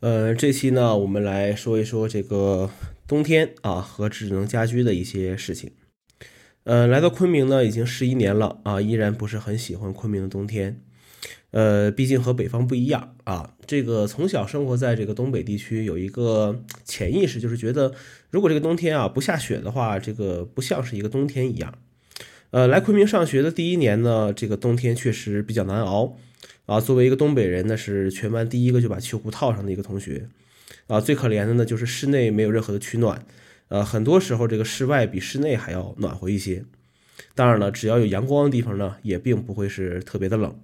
呃，这期呢，我们来说一说这个冬天啊和智能家居的一些事情。呃，来到昆明呢，已经十一年了啊，依然不是很喜欢昆明的冬天。呃，毕竟和北方不一样啊。这个从小生活在这个东北地区，有一个潜意识，就是觉得如果这个冬天啊不下雪的话，这个不像是一个冬天一样。呃，来昆明上学的第一年呢，这个冬天确实比较难熬。啊，作为一个东北人，呢是全班第一个就把秋裤套上的一个同学。啊，最可怜的呢就是室内没有任何的取暖。呃，很多时候这个室外比室内还要暖和一些。当然了，只要有阳光的地方呢，也并不会是特别的冷。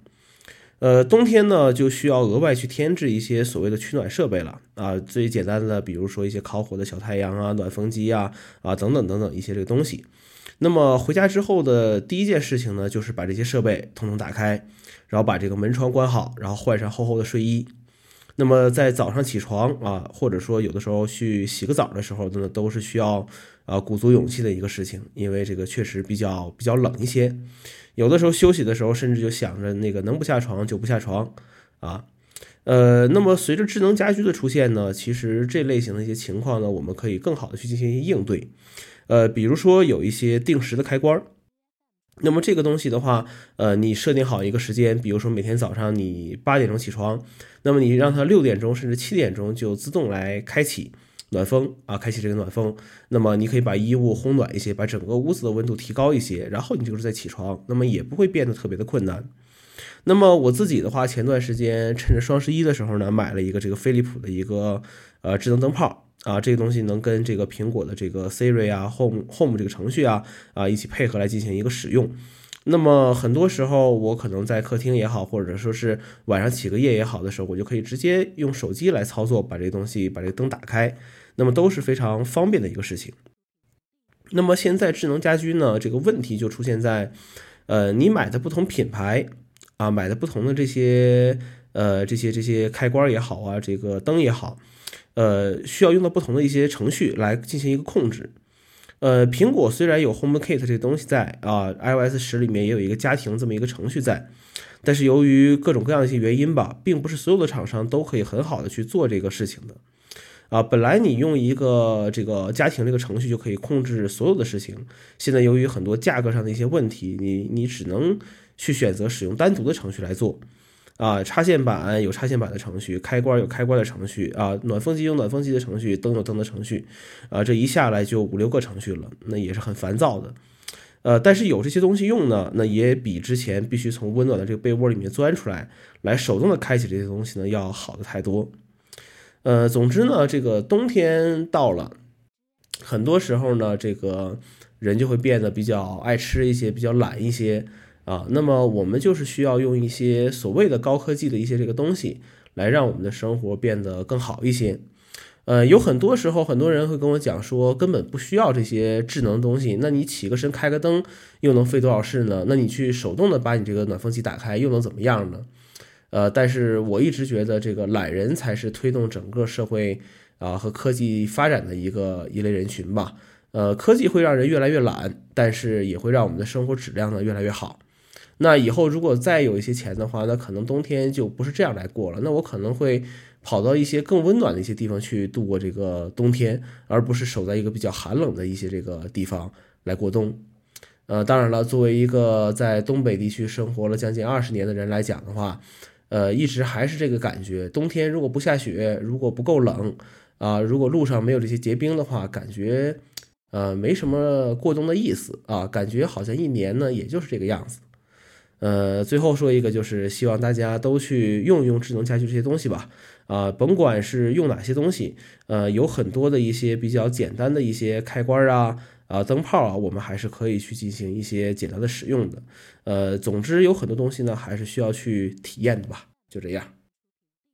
呃，冬天呢就需要额外去添置一些所谓的取暖设备了。啊，最简单的，比如说一些烤火的小太阳啊、暖风机啊、啊等等等等一些这个东西。那么回家之后的第一件事情呢，就是把这些设备统统打开，然后把这个门窗关好，然后换上厚厚的睡衣。那么在早上起床啊，或者说有的时候去洗个澡的时候，呢都是需要啊鼓足勇气的一个事情，因为这个确实比较比较冷一些。有的时候休息的时候，甚至就想着那个能不下床就不下床啊。呃，那么随着智能家居的出现呢，其实这类型的一些情况呢，我们可以更好的去进行一些应对。呃，比如说有一些定时的开关那么这个东西的话，呃，你设定好一个时间，比如说每天早上你八点钟起床，那么你让它六点钟甚至七点钟就自动来开启暖风啊，开启这个暖风，那么你可以把衣物烘暖一些，把整个屋子的温度提高一些，然后你就是在起床，那么也不会变得特别的困难。那么我自己的话，前段时间趁着双十一的时候呢，买了一个这个飞利浦的一个呃智能灯泡。啊，这个东西能跟这个苹果的这个 Siri 啊、Home Home 这个程序啊啊一起配合来进行一个使用。那么很多时候，我可能在客厅也好，或者说是晚上起个夜也好的时候，我就可以直接用手机来操作，把这东西把这个灯打开，那么都是非常方便的一个事情。那么现在智能家居呢，这个问题就出现在，呃，你买的不同品牌啊，买的不同的这些呃这些这些开关也好啊，这个灯也好。呃，需要用到不同的一些程序来进行一个控制。呃，苹果虽然有 HomeKit 这个东西在啊，iOS 十里面也有一个家庭这么一个程序在，但是由于各种各样的一些原因吧，并不是所有的厂商都可以很好的去做这个事情的。啊，本来你用一个这个家庭这个程序就可以控制所有的事情，现在由于很多价格上的一些问题，你你只能去选择使用单独的程序来做。啊，插线板有插线板的程序，开关有开关的程序啊，暖风机有暖风机的程序，灯有灯的程序，啊，这一下来就五六个程序了，那也是很烦躁的。呃，但是有这些东西用呢，那也比之前必须从温暖的这个被窝里面钻出来，来手动的开启这些东西呢，要好的太多。呃，总之呢，这个冬天到了，很多时候呢，这个人就会变得比较爱吃一些，比较懒一些。啊，那么我们就是需要用一些所谓的高科技的一些这个东西，来让我们的生活变得更好一些。呃，有很多时候，很多人会跟我讲说，根本不需要这些智能东西。那你起个身开个灯，又能费多少事呢？那你去手动的把你这个暖风机打开，又能怎么样呢？呃，但是我一直觉得这个懒人才是推动整个社会啊和科技发展的一个一类人群吧。呃，科技会让人越来越懒，但是也会让我们的生活质量呢越来越好。那以后如果再有一些钱的话，那可能冬天就不是这样来过了。那我可能会跑到一些更温暖的一些地方去度过这个冬天，而不是守在一个比较寒冷的一些这个地方来过冬。呃，当然了，作为一个在东北地区生活了将近二十年的人来讲的话，呃，一直还是这个感觉：冬天如果不下雪，如果不够冷啊，如果路上没有这些结冰的话，感觉呃没什么过冬的意思啊，感觉好像一年呢也就是这个样子。呃，最后说一个，就是希望大家都去用一用智能家居这些东西吧。啊，甭管是用哪些东西，呃，有很多的一些比较简单的一些开关啊、啊灯泡啊，我们还是可以去进行一些简单的使用的。呃，总之有很多东西呢，还是需要去体验的吧。就这样。